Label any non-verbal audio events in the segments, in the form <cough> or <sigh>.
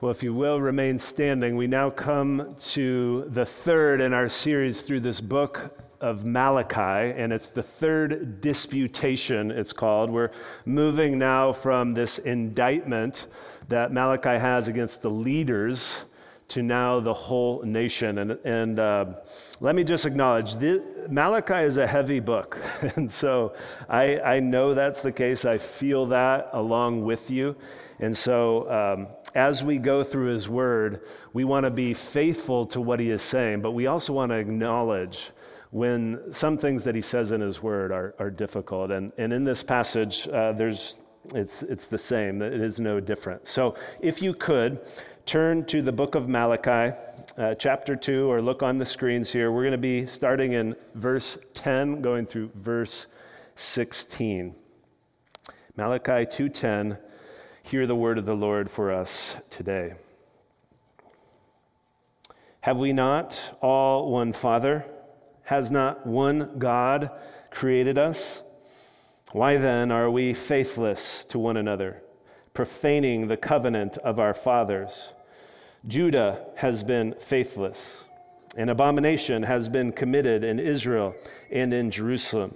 Well, if you will remain standing, we now come to the third in our series through this book of Malachi, and it's the third disputation, it's called. We're moving now from this indictment that Malachi has against the leaders to now the whole nation. And, and uh, let me just acknowledge this, Malachi is a heavy book. <laughs> and so I, I know that's the case. I feel that along with you. And so, um, as we go through his word, we want to be faithful to what he is saying, but we also want to acknowledge when some things that he says in his word are, are difficult. And, and in this passage, uh, there's, it's, it's the same, it is no different. So, if you could, turn to the book of Malachi, uh, chapter 2, or look on the screens here. We're going to be starting in verse 10, going through verse 16. Malachi 2:10 Hear the word of the Lord for us today. Have we not all one Father? Has not one God created us? Why then are we faithless to one another, profaning the covenant of our fathers? Judah has been faithless. An abomination has been committed in Israel and in Jerusalem.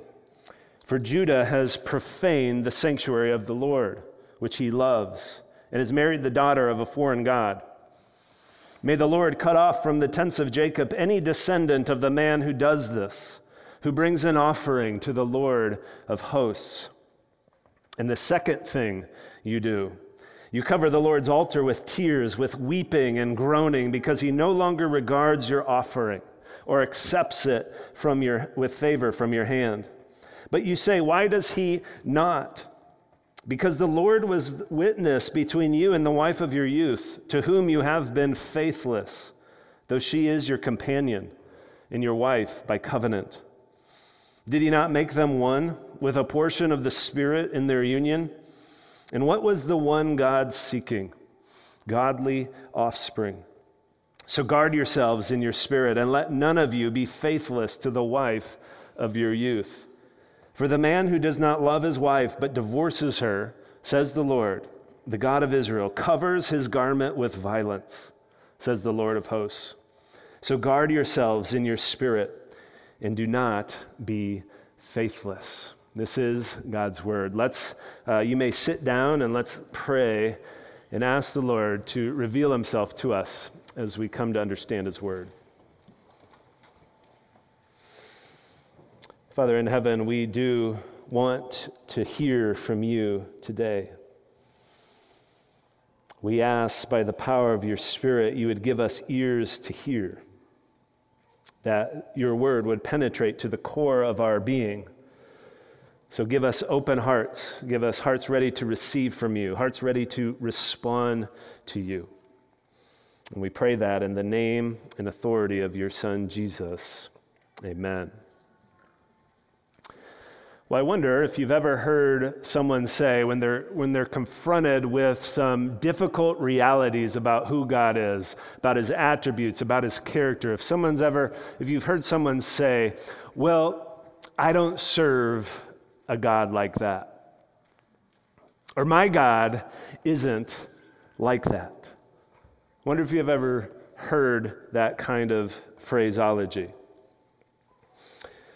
For Judah has profaned the sanctuary of the Lord which he loves, and has married the daughter of a foreign God. May the Lord cut off from the tents of Jacob any descendant of the man who does this, who brings an offering to the Lord of hosts. And the second thing you do, you cover the Lord's altar with tears, with weeping and groaning, because he no longer regards your offering or accepts it from your, with favor from your hand. But you say, Why does he not? Because the Lord was witness between you and the wife of your youth, to whom you have been faithless, though she is your companion and your wife by covenant. Did he not make them one with a portion of the Spirit in their union? And what was the one God seeking? Godly offspring. So guard yourselves in your spirit, and let none of you be faithless to the wife of your youth for the man who does not love his wife but divorces her, says the Lord, the God of Israel, covers his garment with violence, says the Lord of hosts. So guard yourselves in your spirit and do not be faithless. This is God's word. Let's, uh, you may sit down and let's pray and ask the Lord to reveal himself to us as we come to understand his word. Father in heaven, we do want to hear from you today. We ask by the power of your Spirit, you would give us ears to hear, that your word would penetrate to the core of our being. So give us open hearts, give us hearts ready to receive from you, hearts ready to respond to you. And we pray that in the name and authority of your Son, Jesus. Amen. Well, I wonder if you've ever heard someone say when they're, when they're confronted with some difficult realities about who God is, about his attributes, about his character, if someone's ever, if you've heard someone say, Well, I don't serve a God like that, or my God isn't like that. I wonder if you've ever heard that kind of phraseology.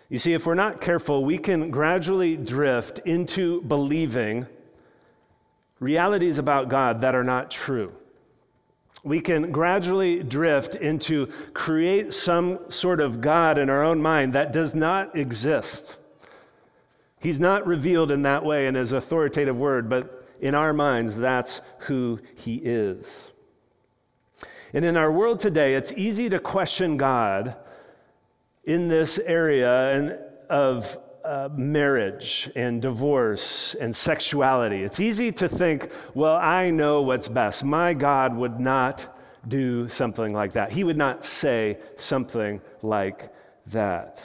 You see, if we're not careful, we can gradually drift into believing realities about God that are not true. We can gradually drift into create some sort of God in our own mind that does not exist. He's not revealed in that way in his authoritative word, but in our minds, that's who he is. And in our world today, it's easy to question God in this area of uh, marriage and divorce and sexuality. It's easy to think, well, I know what's best. My God would not do something like that. He would not say something like that.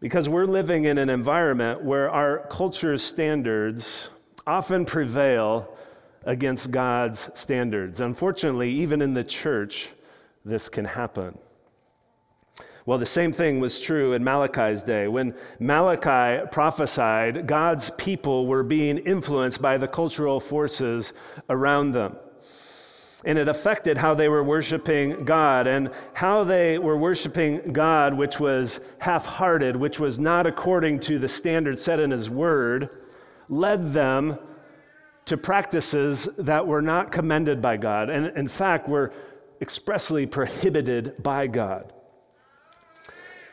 Because we're living in an environment where our culture's standards often prevail against God's standards. Unfortunately, even in the church, this can happen. Well, the same thing was true in Malachi's day. When Malachi prophesied, God's people were being influenced by the cultural forces around them. And it affected how they were worshiping God and how they were worshiping God, which was half hearted, which was not according to the standard set in His Word, led them to practices that were not commended by God, and in fact were expressly prohibited by God.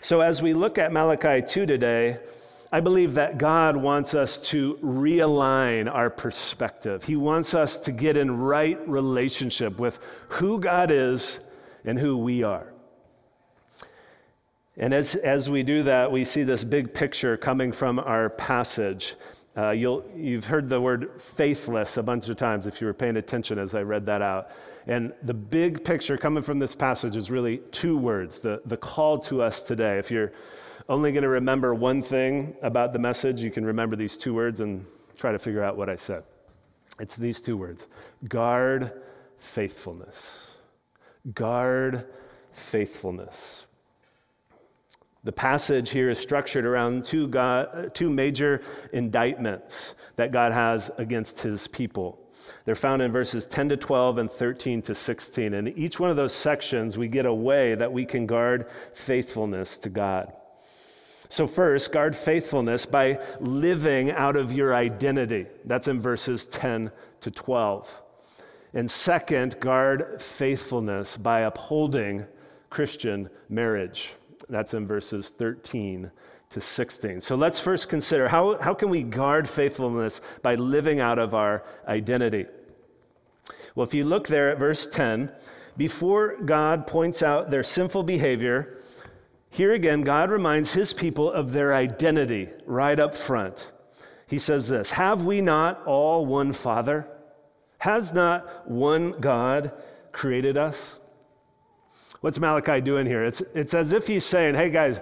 So, as we look at Malachi 2 today, I believe that God wants us to realign our perspective. He wants us to get in right relationship with who God is and who we are. And as, as we do that, we see this big picture coming from our passage. Uh, you'll, you've heard the word faithless a bunch of times if you were paying attention as I read that out. And the big picture coming from this passage is really two words the, the call to us today. If you're only going to remember one thing about the message, you can remember these two words and try to figure out what I said. It's these two words guard faithfulness. Guard faithfulness. The passage here is structured around two, God, two major indictments that God has against his people. They're found in verses 10 to 12 and 13 to 16. And in each one of those sections, we get a way that we can guard faithfulness to God. So, first, guard faithfulness by living out of your identity. That's in verses 10 to 12. And second, guard faithfulness by upholding Christian marriage. That's in verses 13 to 16. So let's first consider how, how can we guard faithfulness by living out of our identity? Well, if you look there at verse 10, before God points out their sinful behavior, here again, God reminds his people of their identity right up front. He says this Have we not all one Father? Has not one God created us? What's Malachi doing here? It's, it's as if he's saying, Hey guys,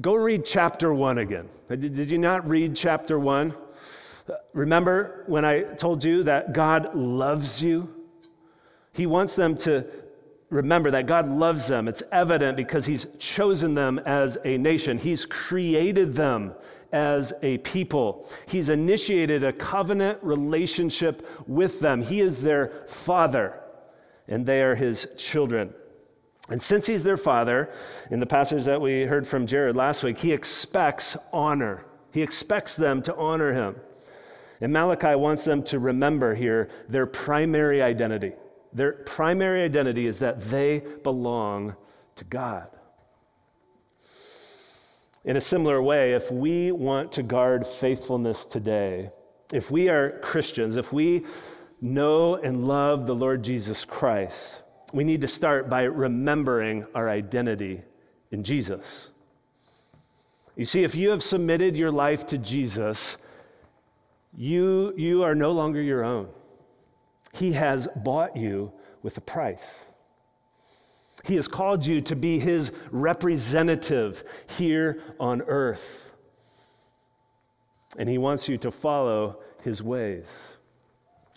go read chapter one again. Did, did you not read chapter one? Remember when I told you that God loves you? He wants them to remember that God loves them. It's evident because He's chosen them as a nation, He's created them as a people. He's initiated a covenant relationship with them. He is their father, and they are His children. And since He's their father, in the passage that we heard from Jared last week, He expects honor. He expects them to honor Him. And Malachi wants them to remember here their primary identity. Their primary identity is that they belong to God. In a similar way, if we want to guard faithfulness today, if we are Christians, if we know and love the Lord Jesus Christ, we need to start by remembering our identity in Jesus. You see, if you have submitted your life to Jesus, you, you are no longer your own. He has bought you with a price. He has called you to be His representative here on earth. And He wants you to follow His ways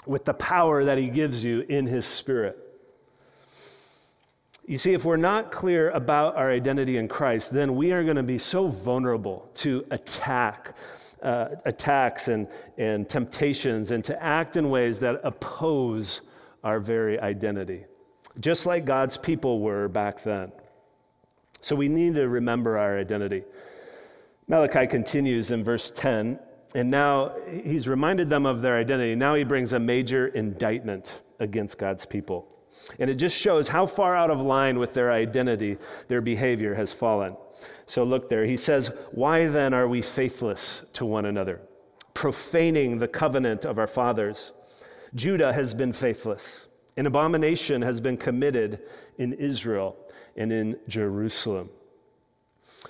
with the power that He gives you in His Spirit. You see, if we're not clear about our identity in Christ, then we are going to be so vulnerable to attack uh, attacks and, and temptations and to act in ways that oppose our very identity, just like God's people were back then. So we need to remember our identity. Malachi continues in verse 10, and now he's reminded them of their identity. Now he brings a major indictment against God's people. And it just shows how far out of line with their identity their behavior has fallen. So look there. He says, Why then are we faithless to one another, profaning the covenant of our fathers? Judah has been faithless. An abomination has been committed in Israel and in Jerusalem.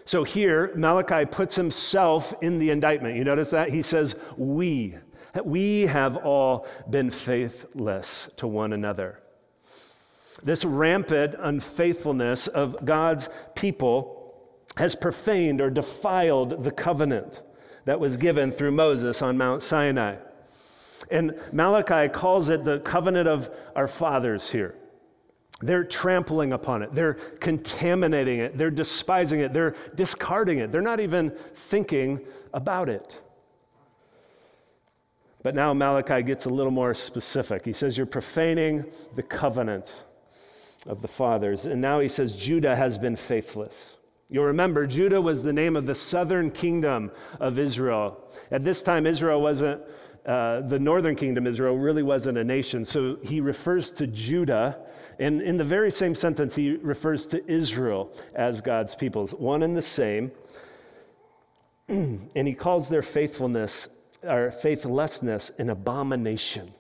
So here, Malachi puts himself in the indictment. You notice that? He says, We. We have all been faithless to one another. This rampant unfaithfulness of God's people has profaned or defiled the covenant that was given through Moses on Mount Sinai. And Malachi calls it the covenant of our fathers here. They're trampling upon it. They're contaminating it. They're despising it. They're discarding it. They're not even thinking about it. But now Malachi gets a little more specific. He says, You're profaning the covenant of the fathers. And now he says, Judah has been faithless. You'll remember, Judah was the name of the southern kingdom of Israel. At this time, Israel wasn't, uh, the northern kingdom, Israel, really wasn't a nation. So he refers to Judah. And in the very same sentence, he refers to Israel as God's people. One and the same. <clears throat> and he calls their faithfulness or faithlessness an abomination.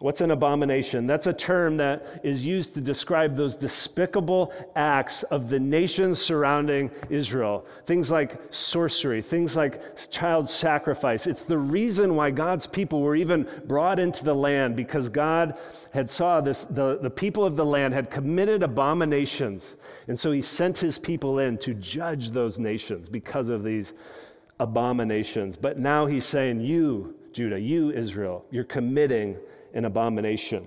What's an abomination? That's a term that is used to describe those despicable acts of the nations surrounding Israel. Things like sorcery, things like child sacrifice. It's the reason why God's people were even brought into the land because God had saw this the, the people of the land had committed abominations. And so he sent his people in to judge those nations because of these abominations. But now he's saying, You, Judah, you, Israel, you're committing an abomination.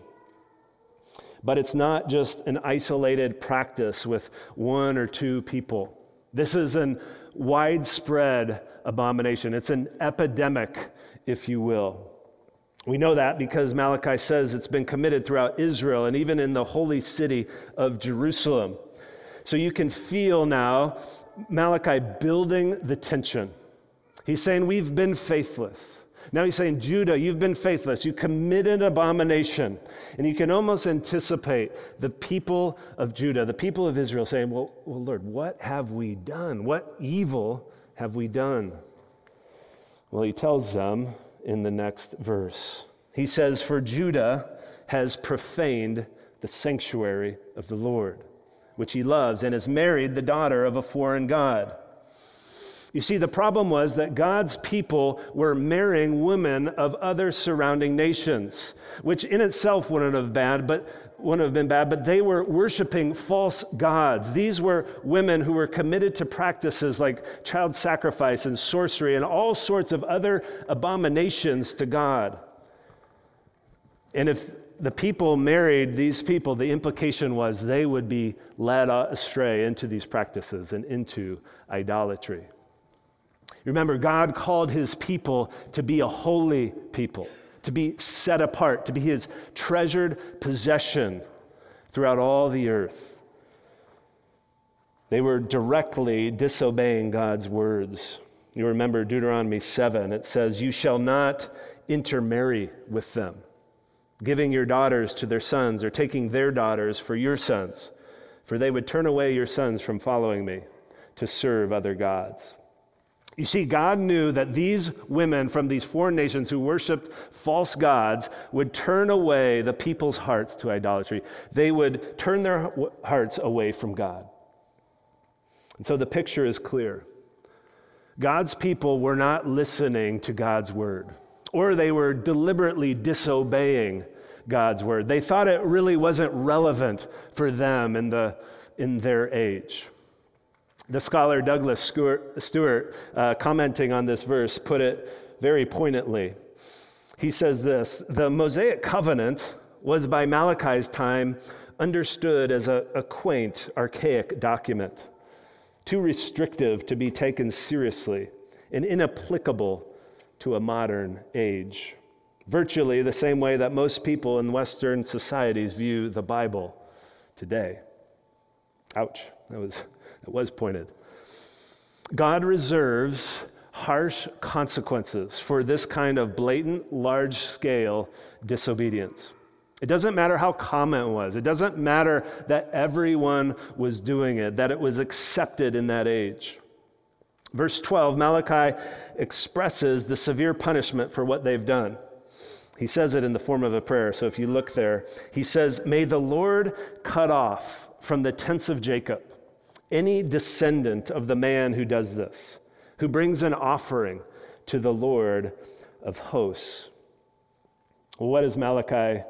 But it's not just an isolated practice with one or two people. This is an widespread abomination. It's an epidemic, if you will. We know that because Malachi says it's been committed throughout Israel and even in the holy city of Jerusalem. So you can feel now Malachi building the tension. He's saying, We've been faithless. Now he's saying, Judah, you've been faithless. You committed an abomination. And you can almost anticipate the people of Judah, the people of Israel saying, Well, well Lord, what have we done? What evil have we done? Well, he tells them in the next verse. He says, For Judah has profaned the sanctuary of the Lord, which he loves, and has married the daughter of a foreign God. You see, the problem was that God's people were marrying women of other surrounding nations, which in itself wouldn't have bad, but wouldn't have been bad, but they were worshiping false gods. These were women who were committed to practices like child sacrifice and sorcery and all sorts of other abominations to God. And if the people married these people, the implication was they would be led astray into these practices and into idolatry. Remember, God called his people to be a holy people, to be set apart, to be his treasured possession throughout all the earth. They were directly disobeying God's words. You remember Deuteronomy 7, it says, You shall not intermarry with them, giving your daughters to their sons or taking their daughters for your sons, for they would turn away your sons from following me to serve other gods. You see, God knew that these women from these foreign nations who worshiped false gods would turn away the people's hearts to idolatry. They would turn their hearts away from God. And so the picture is clear. God's people were not listening to God's word, or they were deliberately disobeying God's word. They thought it really wasn't relevant for them in, the, in their age. The scholar Douglas Stuart, uh, commenting on this verse, put it very poignantly. He says this The Mosaic covenant was by Malachi's time understood as a, a quaint, archaic document, too restrictive to be taken seriously and inapplicable to a modern age. Virtually the same way that most people in Western societies view the Bible today. Ouch, that was it was pointed. God reserves harsh consequences for this kind of blatant, large scale disobedience. It doesn't matter how common it was. It doesn't matter that everyone was doing it, that it was accepted in that age. Verse 12, Malachi expresses the severe punishment for what they've done. He says it in the form of a prayer. So if you look there, he says, May the Lord cut off from the tents of Jacob any descendant of the man who does this, who brings an offering to the Lord of hosts. What is Malachi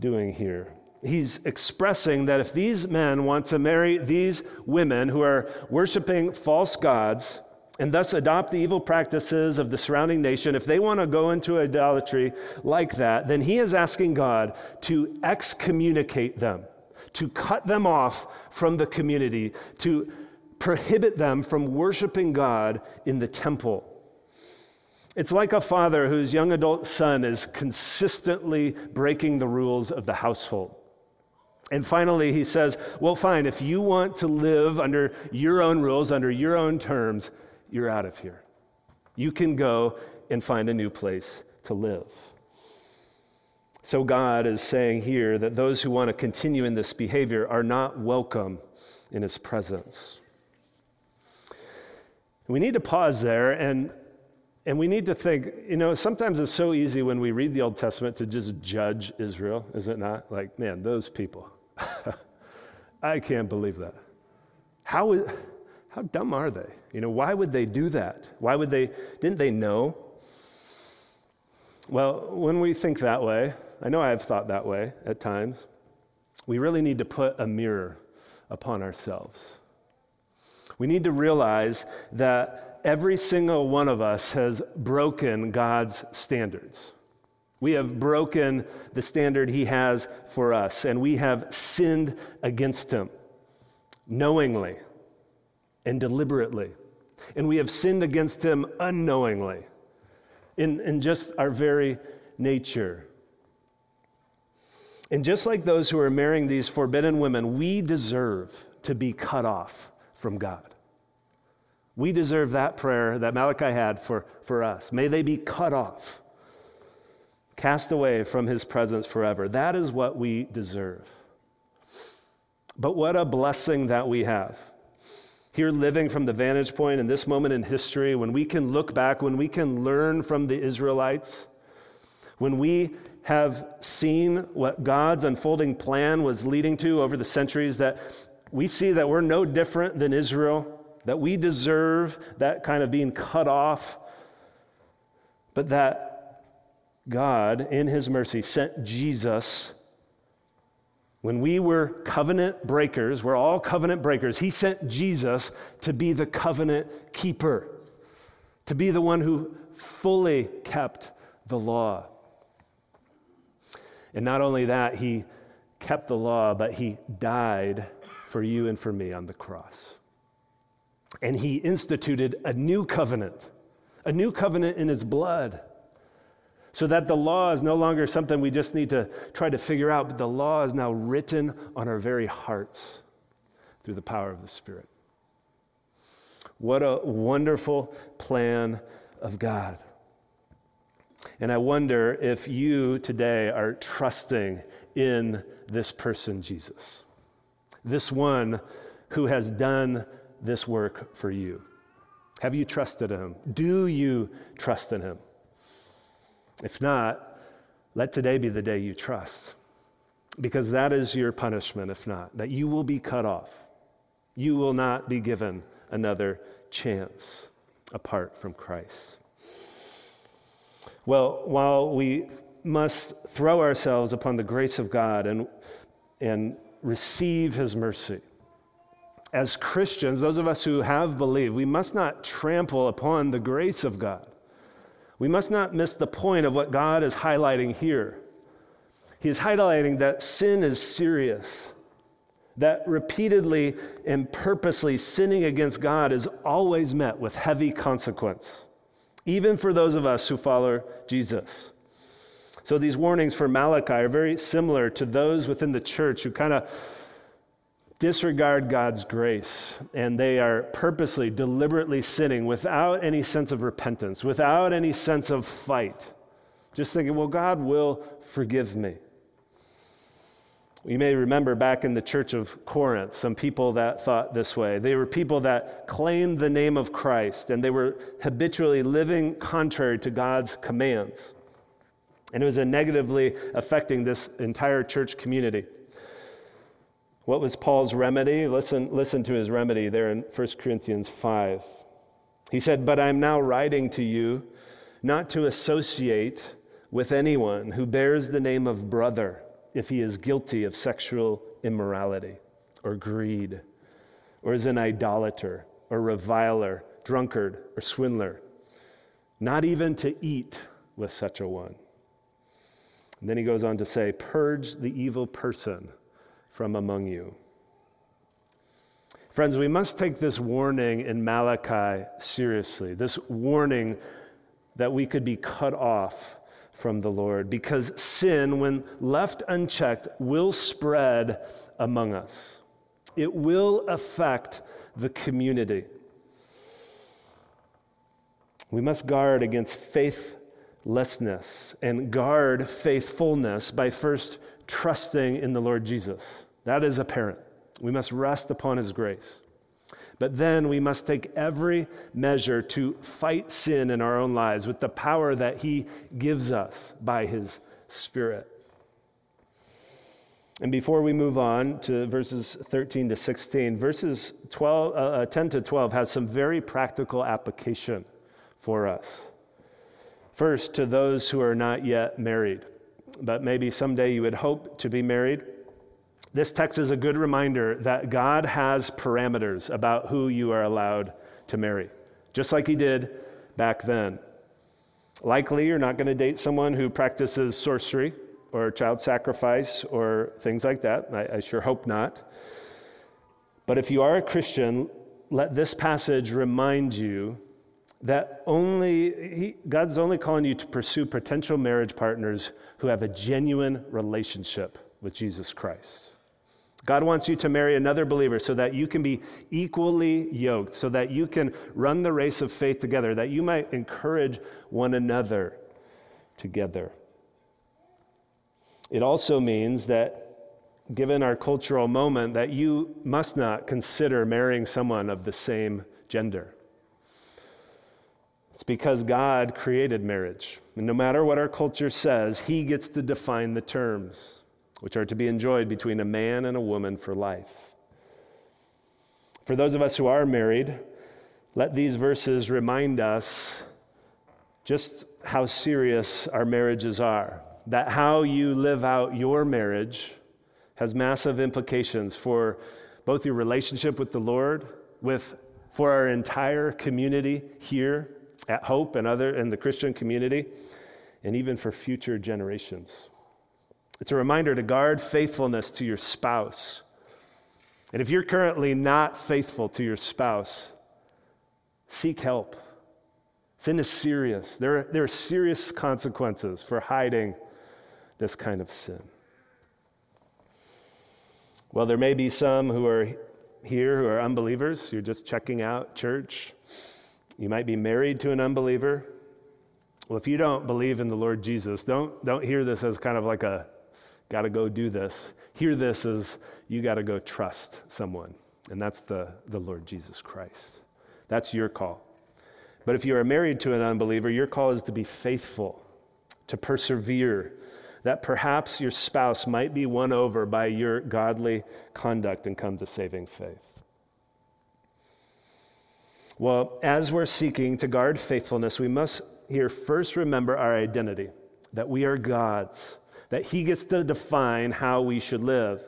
doing here? He's expressing that if these men want to marry these women who are worshiping false gods and thus adopt the evil practices of the surrounding nation, if they want to go into idolatry like that, then he is asking God to excommunicate them to cut them off from the community, to prohibit them from worshiping God in the temple. It's like a father whose young adult son is consistently breaking the rules of the household. And finally, he says, Well, fine, if you want to live under your own rules, under your own terms, you're out of here. You can go and find a new place to live. So, God is saying here that those who want to continue in this behavior are not welcome in his presence. We need to pause there and, and we need to think, you know, sometimes it's so easy when we read the Old Testament to just judge Israel, is it not? Like, man, those people. <laughs> I can't believe that. How, how dumb are they? You know, why would they do that? Why would they, didn't they know? Well, when we think that way, I know I have thought that way at times, we really need to put a mirror upon ourselves. We need to realize that every single one of us has broken God's standards. We have broken the standard He has for us, and we have sinned against Him knowingly and deliberately. And we have sinned against Him unknowingly in, in just our very nature. And just like those who are marrying these forbidden women, we deserve to be cut off from God. We deserve that prayer that Malachi had for, for us. May they be cut off, cast away from his presence forever. That is what we deserve. But what a blessing that we have. Here, living from the vantage point in this moment in history, when we can look back, when we can learn from the Israelites, when we have seen what God's unfolding plan was leading to over the centuries, that we see that we're no different than Israel, that we deserve that kind of being cut off, but that God, in His mercy, sent Jesus. When we were covenant breakers, we're all covenant breakers, He sent Jesus to be the covenant keeper, to be the one who fully kept the law. And not only that, he kept the law, but he died for you and for me on the cross. And he instituted a new covenant, a new covenant in his blood. So that the law is no longer something we just need to try to figure out, but the law is now written on our very hearts through the power of the Spirit. What a wonderful plan of God. And I wonder if you today are trusting in this person, Jesus, this one who has done this work for you. Have you trusted him? Do you trust in him? If not, let today be the day you trust, because that is your punishment, if not, that you will be cut off. You will not be given another chance apart from Christ. Well, while we must throw ourselves upon the grace of God and, and receive his mercy, as Christians, those of us who have believed, we must not trample upon the grace of God. We must not miss the point of what God is highlighting here. He is highlighting that sin is serious, that repeatedly and purposely sinning against God is always met with heavy consequence even for those of us who follow Jesus. So these warnings for Malachi are very similar to those within the church who kind of disregard God's grace and they are purposely, deliberately sinning without any sense of repentance, without any sense of fight. Just thinking, well, God will forgive me. You may remember back in the church of Corinth, some people that thought this way. They were people that claimed the name of Christ and they were habitually living contrary to God's commands. And it was negatively affecting this entire church community. What was Paul's remedy? Listen, listen to his remedy there in 1 Corinthians 5. He said, But I'm now writing to you not to associate with anyone who bears the name of brother if he is guilty of sexual immorality or greed, or is an idolater or reviler, drunkard or swindler, not even to eat with such a one. And then he goes on to say, Purge the evil person from among you. Friends, we must take this warning in Malachi seriously. This warning that we could be cut off from the Lord because sin, when left unchecked, will spread among us. It will affect the community. We must guard against faithlessness and guard faithfulness by first trusting in the Lord Jesus. That is apparent. We must rest upon his grace. But then we must take every measure to fight sin in our own lives with the power that He gives us by His Spirit. And before we move on to verses 13 to 16, verses 12, uh, uh 10 to 12 has some very practical application for us. First, to those who are not yet married, but maybe someday you would hope to be married. This text is a good reminder that God has parameters about who you are allowed to marry, just like He did back then. Likely, you're not going to date someone who practices sorcery or child sacrifice or things like that. I, I sure hope not. But if you are a Christian, let this passage remind you that only he, God's only calling you to pursue potential marriage partners who have a genuine relationship with Jesus Christ. God wants you to marry another believer so that you can be equally yoked, so that you can run the race of faith together, that you might encourage one another together. It also means that, given our cultural moment, that you must not consider marrying someone of the same gender. It's because God created marriage. And no matter what our culture says, He gets to define the terms which are to be enjoyed between a man and a woman for life. For those of us who are married, let these verses remind us just how serious our marriages are. That how you live out your marriage has massive implications for both your relationship with the Lord, with for our entire community here at Hope and other in the Christian community, and even for future generations. It's a reminder to guard faithfulness to your spouse. And if you're currently not faithful to your spouse, seek help. Sin is serious. There are, there are serious consequences for hiding this kind of sin. Well, there may be some who are here who are unbelievers. You're just checking out church. You might be married to an unbeliever. Well, if you don't believe in the Lord Jesus, don't, don't hear this as kind of like a got to go do this. Hear this is you got to go trust someone, and that's the, the Lord Jesus Christ. That's your call. But if you are married to an unbeliever, your call is to be faithful, to persevere, that perhaps your spouse might be won over by your godly conduct and come to saving faith. Well, as we're seeking to guard faithfulness, we must here first remember our identity, that we are God's that He gets to define how we should live.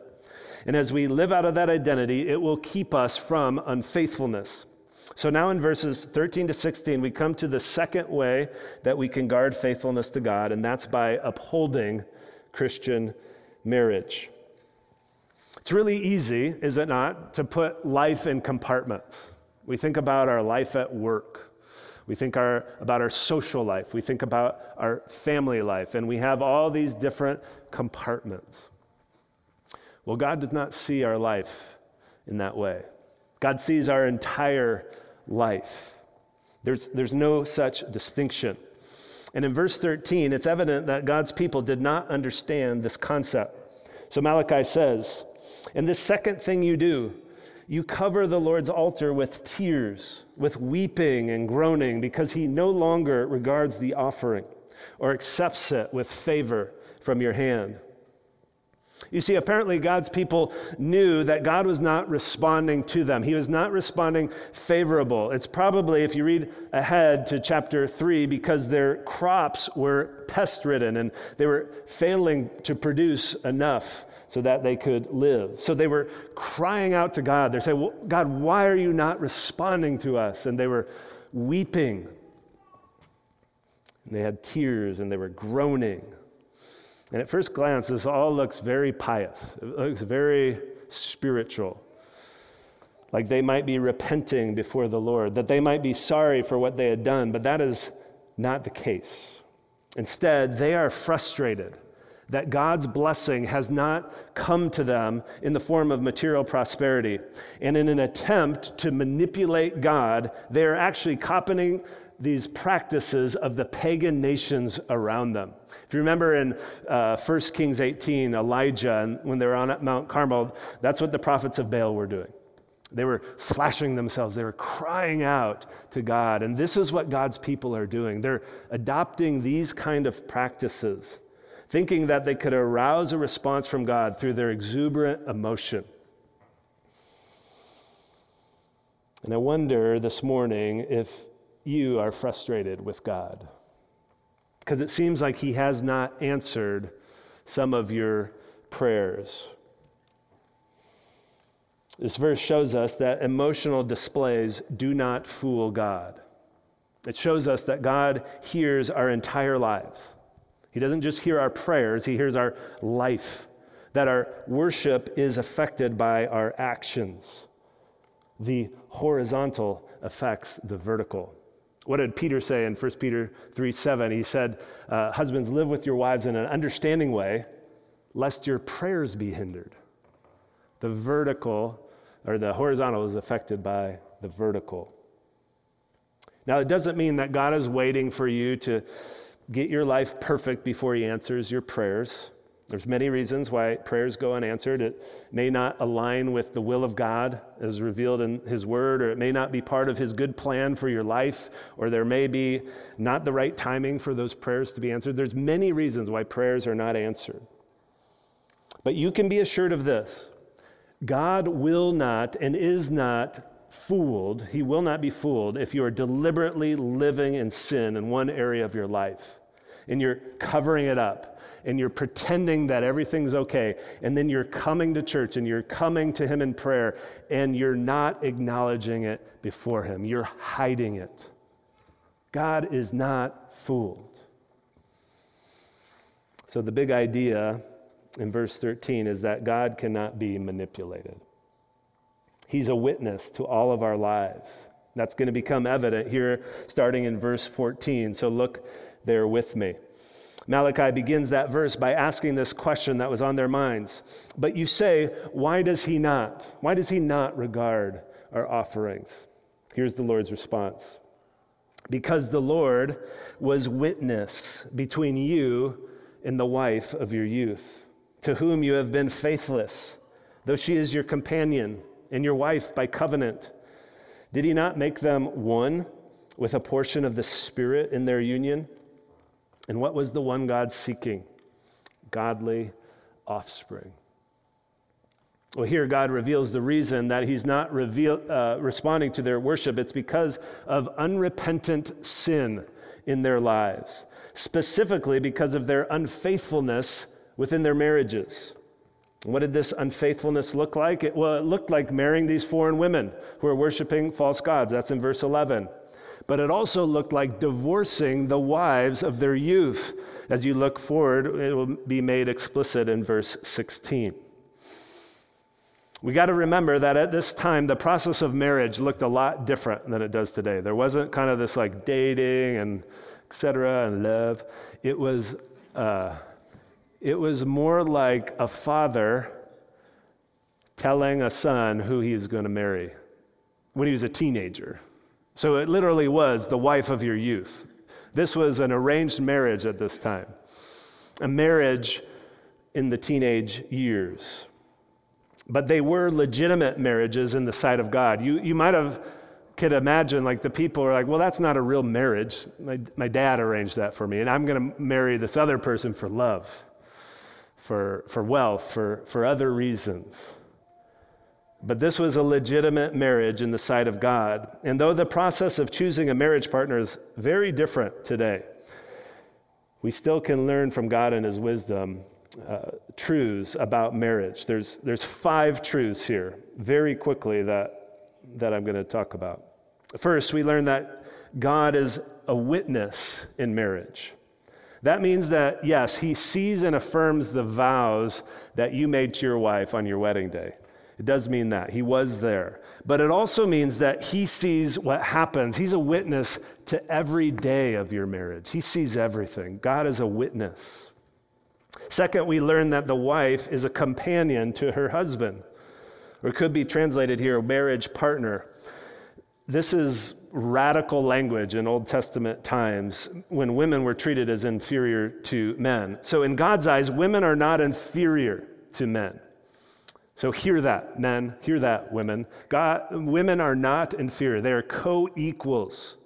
And as we live out of that identity, it will keep us from unfaithfulness. So now in verses 13 to 16, we come to the second way that we can guard faithfulness to God, and that's by upholding Christian marriage. It's really easy, is it not, to put life in compartments. We think about our life at work we think our, about our social life. We think about our family life. And we have all these different compartments. Well, God does not see our life in that way. God sees our entire life. There's, there's no such distinction. And in verse 13, it's evident that God's people did not understand this concept. So Malachi says, And this second thing you do, you cover the Lord's altar with tears, with weeping and groaning, because he no longer regards the offering or accepts it with favor from your hand. You see, apparently God's people knew that God was not responding to them. He was not responding favorable. It's probably, if you read ahead to chapter 3, because their crops were pest ridden and they were failing to produce enough so that they could live. So they were crying out to God. They're saying, well, God, why are you not responding to us? And they were weeping. And they had tears and they were groaning. And at first glance, this all looks very pious. It looks very spiritual. Like they might be repenting before the Lord, that they might be sorry for what they had done. But that is not the case. Instead, they are frustrated that God's blessing has not come to them in the form of material prosperity. And in an attempt to manipulate God, they are actually copying these practices of the pagan nations around them. If you remember in uh, 1 Kings 18, Elijah, and when they were on Mount Carmel, that's what the prophets of Baal were doing. They were slashing themselves. They were crying out to God. And this is what God's people are doing. They're adopting these kind of practices, thinking that they could arouse a response from God through their exuberant emotion. And I wonder this morning if you are frustrated with God. Because it seems like He has not answered some of your prayers. This verse shows us that emotional displays do not fool God. It shows us that God hears our entire lives. He doesn't just hear our prayers, He hears our life, that our worship is affected by our actions. The horizontal affects the vertical. What did Peter say in 1 Peter 3 7? He said, uh, Husbands, live with your wives in an understanding way, lest your prayers be hindered. The vertical or the horizontal is affected by the vertical. Now, it doesn't mean that God is waiting for you to get your life perfect before He answers your prayers. There's many reasons why prayers go unanswered. It may not align with the will of God as revealed in His Word, or it may not be part of His good plan for your life, or there may be not the right timing for those prayers to be answered. There's many reasons why prayers are not answered. But you can be assured of this God will not and is not fooled, he will not be fooled if you are deliberately living in sin in one area of your life and you're covering it up and you're pretending that everything's okay and then you're coming to church and you're coming to him in prayer and you're not acknowledging it before him. You're hiding it. God is not fooled. So the big idea in verse 13 is that God cannot be manipulated. He's a witness to all of our lives. That's going to become evident here starting in verse 14. So look there with me. Malachi begins that verse by asking this question that was on their minds. But you say, why does he not? Why does he not regard our offerings? Here's the Lord's response Because the Lord was witness between you and the wife of your youth to whom you have been faithless, though she is your companion and your wife by covenant. Did he not make them one with a portion of the Spirit in their union? And what was the one God seeking? Godly offspring. Well, here God reveals the reason that He's not reveal, uh, responding to their worship. It's because of unrepentant sin in their lives, specifically because of their unfaithfulness within their marriages. What did this unfaithfulness look like? It, well, it looked like marrying these foreign women who are worshiping false gods. That's in verse 11. But it also looked like divorcing the wives of their youth. As you look forward, it will be made explicit in verse 16. We got to remember that at this time, the process of marriage looked a lot different than it does today. There wasn't kind of this like dating and et cetera and love. It was uh, it was more like a father telling a son who he is going to marry when he was a teenager. So it literally was the wife of your youth. This was an arranged marriage at this time, a marriage in the teenage years. But they were legitimate marriages in the sight of God. You, you might have could imagine like the people are like, well, that's not a real marriage. My, my dad arranged that for me, and I'm going to marry this other person for love for, for wealth, for, for other reasons. But this was a legitimate marriage in the sight of God. And though the process of choosing a marriage partner is very different today, we still can learn from God and His wisdom uh, truths about marriage. There's, there's five truths here, very quickly, that, that I'm going to talk about. First, we learn that God is a witness in marriage. That means that, yes, he sees and affirms the vows that you made to your wife on your wedding day. It does mean that. He was there. But it also means that he sees what happens. He's a witness to every day of your marriage, he sees everything. God is a witness. Second, we learn that the wife is a companion to her husband, or could be translated here, a marriage partner. This is radical language in Old Testament times when women were treated as inferior to men. So, in God's eyes, women are not inferior to men. So, hear that, men, hear that, women. God, women are not inferior, they are co equals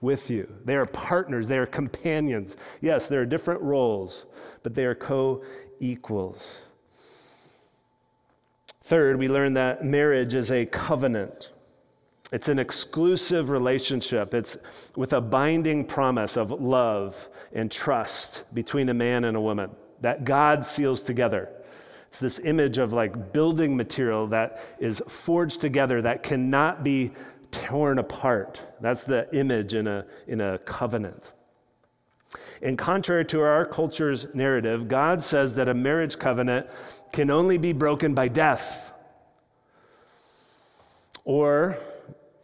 with you. They are partners, they are companions. Yes, there are different roles, but they are co equals. Third, we learn that marriage is a covenant. It's an exclusive relationship. It's with a binding promise of love and trust between a man and a woman that God seals together. It's this image of like building material that is forged together that cannot be torn apart. That's the image in a, in a covenant. And contrary to our culture's narrative, God says that a marriage covenant can only be broken by death or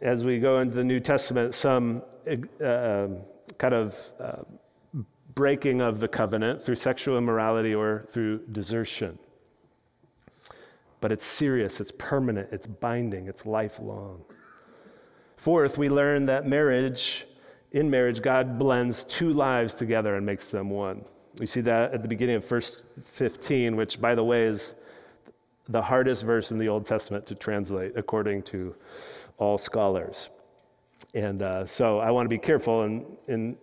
as we go into the New Testament, some uh, um, kind of uh, breaking of the covenant through sexual immorality or through desertion. But it's serious, it's permanent, it's binding, it's lifelong. Fourth, we learn that marriage, in marriage, God blends two lives together and makes them one. We see that at the beginning of verse 15, which, by the way, is the hardest verse in the Old Testament to translate, according to all scholars. And uh, so I want to be careful in, in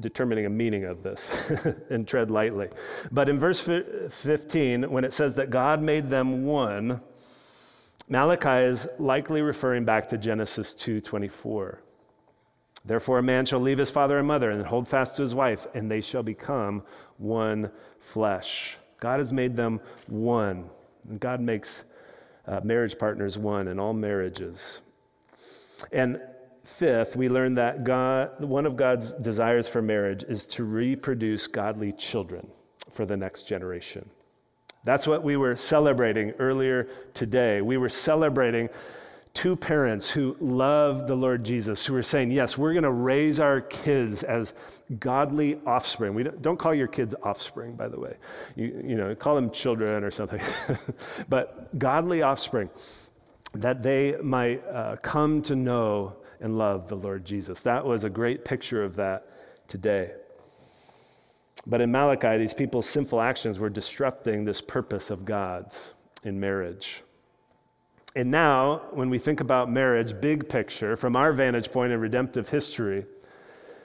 determining a meaning of this <laughs> and tread lightly. But in verse 15, when it says that God made them one, Malachi is likely referring back to Genesis 2:24. Therefore a man shall leave his father and mother and hold fast to his wife and they shall become one flesh. God has made them one. And God makes uh, marriage partners one in all marriages. And fifth, we learn that God, one of God's desires for marriage is to reproduce godly children for the next generation. That's what we were celebrating earlier today. We were celebrating two parents who love the Lord Jesus, who are saying, Yes, we're going to raise our kids as godly offspring. We don't, don't, call your kids offspring, by the way. You, you know, call them children or something. <laughs> but godly offspring that they might uh, come to know and love the Lord Jesus. That was a great picture of that today. But in Malachi, these people's sinful actions were disrupting this purpose of God's in marriage. And now, when we think about marriage, big picture, from our vantage point in redemptive history,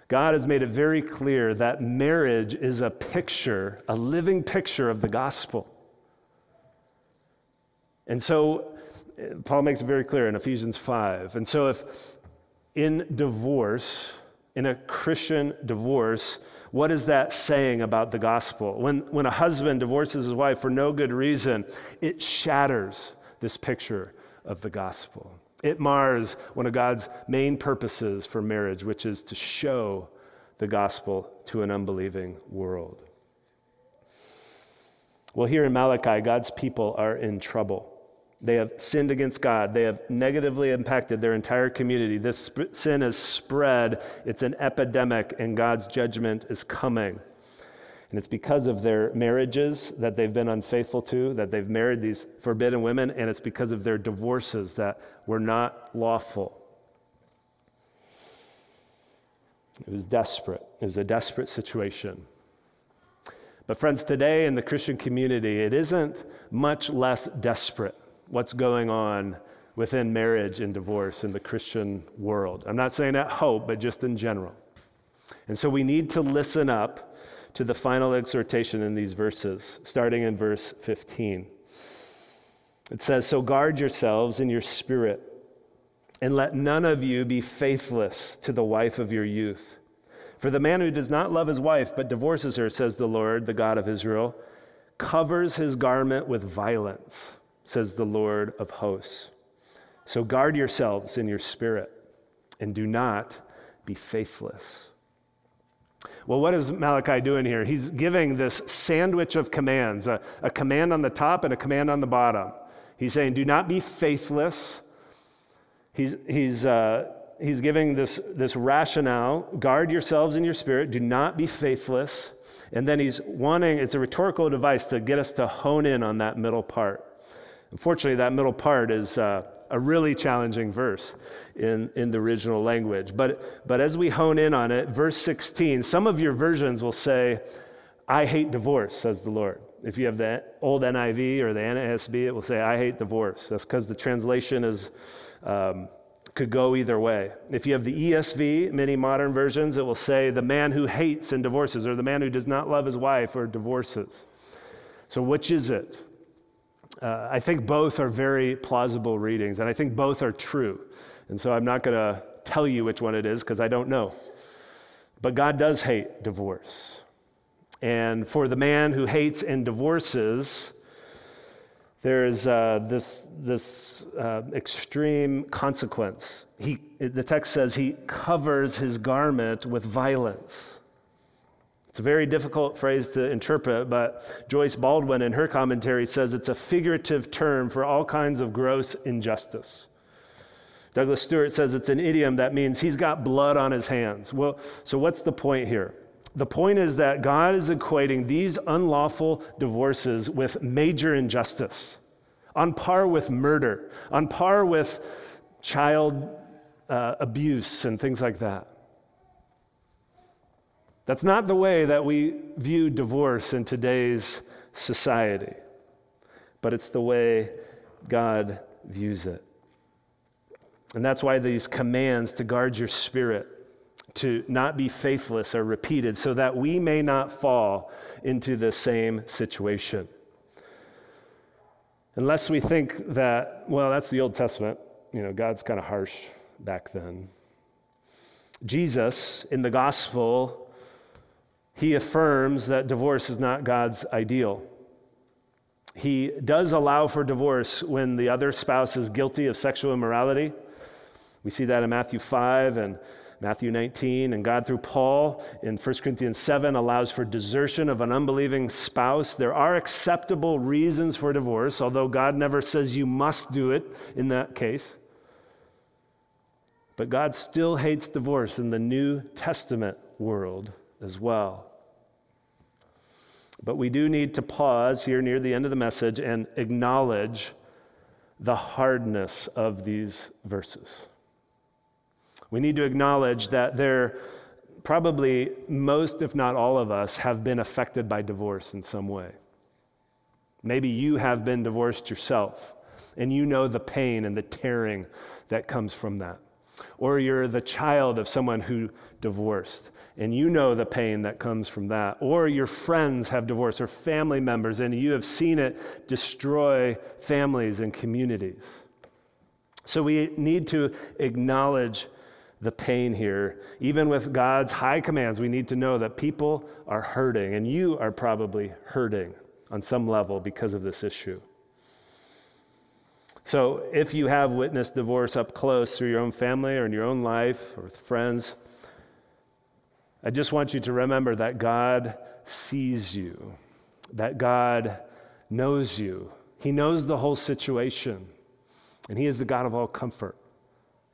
God has made it very clear that marriage is a picture, a living picture of the gospel. And so Paul makes it very clear in Ephesians 5. And so, if in divorce, in a Christian divorce, what is that saying about the gospel? When, when a husband divorces his wife for no good reason, it shatters this picture of the gospel. It mars one of God's main purposes for marriage, which is to show the gospel to an unbelieving world. Well, here in Malachi, God's people are in trouble. They have sinned against God. They have negatively impacted their entire community. This sp- sin has spread. It's an epidemic, and God's judgment is coming. And it's because of their marriages that they've been unfaithful to, that they've married these forbidden women, and it's because of their divorces that were not lawful. It was desperate. It was a desperate situation. But, friends, today in the Christian community, it isn't much less desperate what's going on within marriage and divorce in the Christian world. I'm not saying at Hope, but just in general. And so we need to listen up to the final exhortation in these verses, starting in verse 15. It says, So guard yourselves in your spirit, and let none of you be faithless to the wife of your youth. For the man who does not love his wife, but divorces her, says the Lord, the God of Israel, covers his garment with violence says the Lord of hosts. So guard yourselves in your spirit and do not be faithless. Well, what is Malachi doing here? He's giving this sandwich of commands a, a, command on the top and a command on the bottom. He's saying, do not be faithless. He's, he's, uh, he's giving this, this rationale guard yourselves in your spirit, do not be faithless. And then he's wanting, it's a rhetorical device to get us to hone in on that middle part. Unfortunately, that middle part is uh, a really challenging verse in, in the original language. But, but as we hone in on it, verse 16, some of your versions will say, I hate divorce, says the Lord. If you have the old NIV or the NASB, it will say, I hate divorce. That's because the translation is um, could go either way. If you have the ESV, many modern versions, it will say the man who hates and divorces, or the man who does not love his wife or divorces. So, which is it? Uh, I think both are very plausible readings, and I think both are true. And so I'm not going to tell you which one it is because I don't know. But God does hate divorce. And for the man who hates and divorces, there's uh, this, this uh, extreme consequence. He, the text says he covers his garment with violence. It's a very difficult phrase to interpret, but Joyce Baldwin in her commentary says it's a figurative term for all kinds of gross injustice. Douglas Stuart says it's an idiom that means he's got blood on his hands. Well, so what's the point here? The point is that God is equating these unlawful divorces with major injustice, on par with murder, on par with child uh, abuse and things like that. That's not the way that we view divorce in today's society, but it's the way God views it. And that's why these commands to guard your spirit to not be faithless are repeated so that we may not fall into the same situation. Unless we think that, well, that's the Old Testament, you know, God's kind of harsh back then. Jesus in the gospel, he affirms that divorce is not God's ideal. He does allow for divorce when the other spouse is guilty of sexual immorality. We see that in Matthew 5 and Matthew 19, and God through Paul in 1 Corinthians 7 allows for desertion of an unbelieving spouse. There are acceptable reasons for divorce, although God never says you must do it in that case. But God still hates divorce in the New Testament world as well. But we do need to pause here near the end of the message and acknowledge the hardness of these verses. We need to acknowledge that there probably most, if not all of us, have been affected by divorce in some way. Maybe you have been divorced yourself, and you know the pain and the tearing that comes from that. Or you're the child of someone who divorced, and you know the pain that comes from that. Or your friends have divorced, or family members, and you have seen it destroy families and communities. So we need to acknowledge the pain here. Even with God's high commands, we need to know that people are hurting, and you are probably hurting on some level because of this issue. So, if you have witnessed divorce up close through your own family or in your own life or with friends, I just want you to remember that God sees you, that God knows you. He knows the whole situation, and He is the God of all comfort.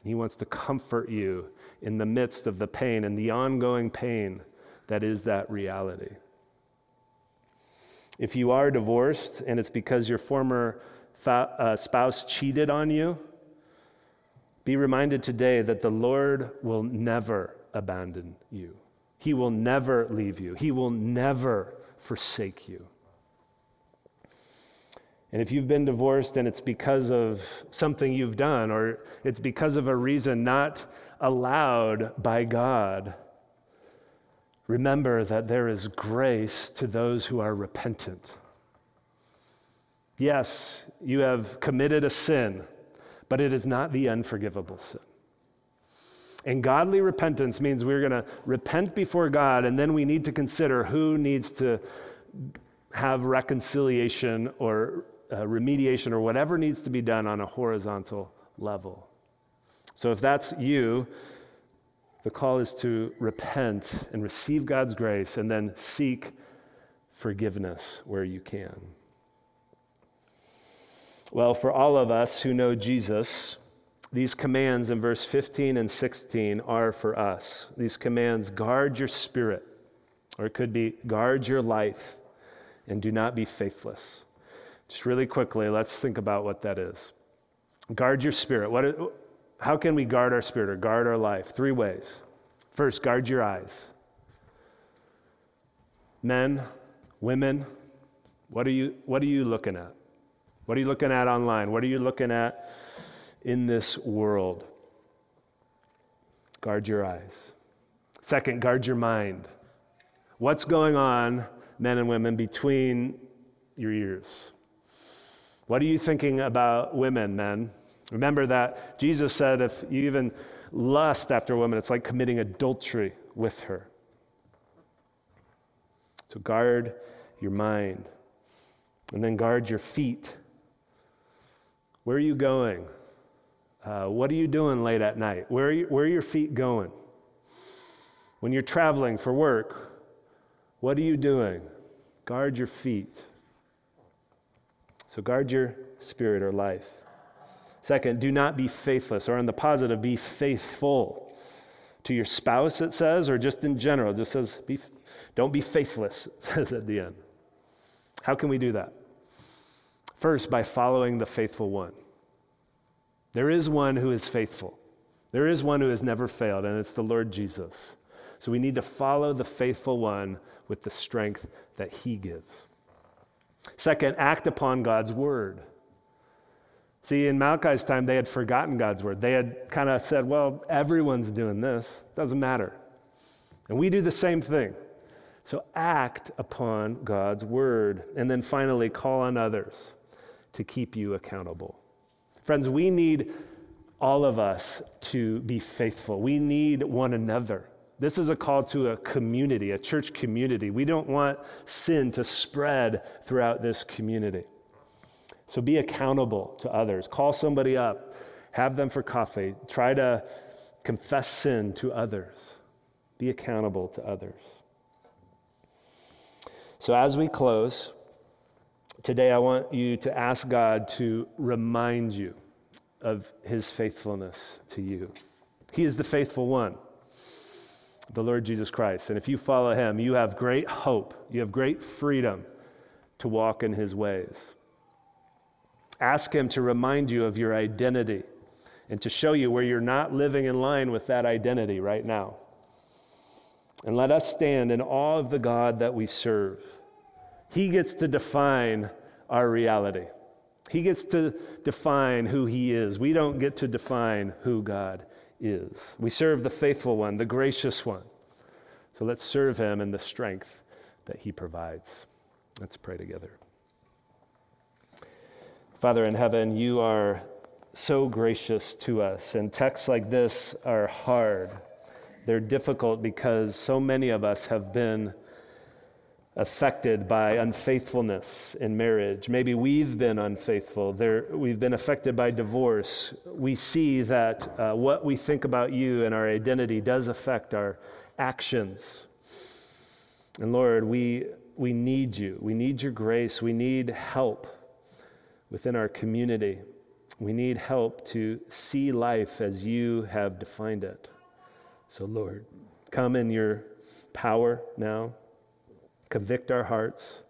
He wants to comfort you in the midst of the pain and the ongoing pain that is that reality. If you are divorced and it's because your former fa- uh, spouse cheated on you, be reminded today that the Lord will never abandon you. He will never leave you. He will never forsake you. And if you've been divorced and it's because of something you've done or it's because of a reason not allowed by God, remember that there is grace to those who are repentant. Yes, you have committed a sin, but it is not the unforgivable sin. And godly repentance means we're going to repent before God, and then we need to consider who needs to have reconciliation or uh, remediation or whatever needs to be done on a horizontal level. So if that's you, the call is to repent and receive God's grace and then seek forgiveness where you can. Well, for all of us who know Jesus, these commands in verse 15 and 16 are for us. These commands guard your spirit, or it could be guard your life, and do not be faithless. Just really quickly, let's think about what that is. Guard your spirit. What, how can we guard our spirit or guard our life? Three ways. First, guard your eyes. Men, women, what are you, what are you looking at? What are you looking at online? What are you looking at in this world? Guard your eyes. Second, guard your mind. What's going on, men and women, between your ears? What are you thinking about women, men? Remember that Jesus said if you even lust after a woman, it's like committing adultery with her. So guard your mind. And then guard your feet. Where are you going? Uh, what are you doing late at night? Where are, you, where are your feet going? When you're traveling for work, what are you doing? Guard your feet. So guard your spirit or life. Second, do not be faithless, or in the positive, be faithful to your spouse, it says, or just in general. It just says, be, don't be faithless, it <laughs> says at the end. How can we do that? First, by following the faithful one. There is one who is faithful. There is one who has never failed, and it's the Lord Jesus. So we need to follow the faithful one with the strength that he gives. Second, act upon God's word. See, in Malachi's time, they had forgotten God's word. They had kind of said, well, everyone's doing this, doesn't matter. And we do the same thing. So act upon God's word. And then finally, call on others to keep you accountable. Friends, we need all of us to be faithful. We need one another. This is a call to a community, a church community. We don't want sin to spread throughout this community. So be accountable to others. Call somebody up, have them for coffee. Try to confess sin to others. Be accountable to others. So as we close, today I want you to ask God to remind you of his faithfulness to you. He is the faithful one the Lord Jesus Christ. And if you follow him, you have great hope, you have great freedom to walk in his ways. Ask him to remind you of your identity and to show you where you're not living in line with that identity right now. And let us stand in awe of the God that we serve. He gets to define our reality. He gets to define who He is. We don't get to define who God is. We serve the faithful one, the gracious one. So let's serve him in the strength that he provides. Let's pray together. Father in heaven, you are so gracious to us, and texts like this are hard. They're difficult because so many of us have been affected by unfaithfulness in marriage. Maybe we've been unfaithful. There, we've been affected by divorce. We see that uh, what we think about you and our identity does affect our actions. And Lord, we, we need you. We need your grace. We need help within our community. We need help to see life as you have defined it. So, Lord, come in your power now convict our hearts,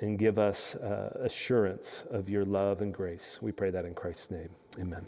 and give us uh, assurance of your love and grace. We pray that in Christ's name. Amen.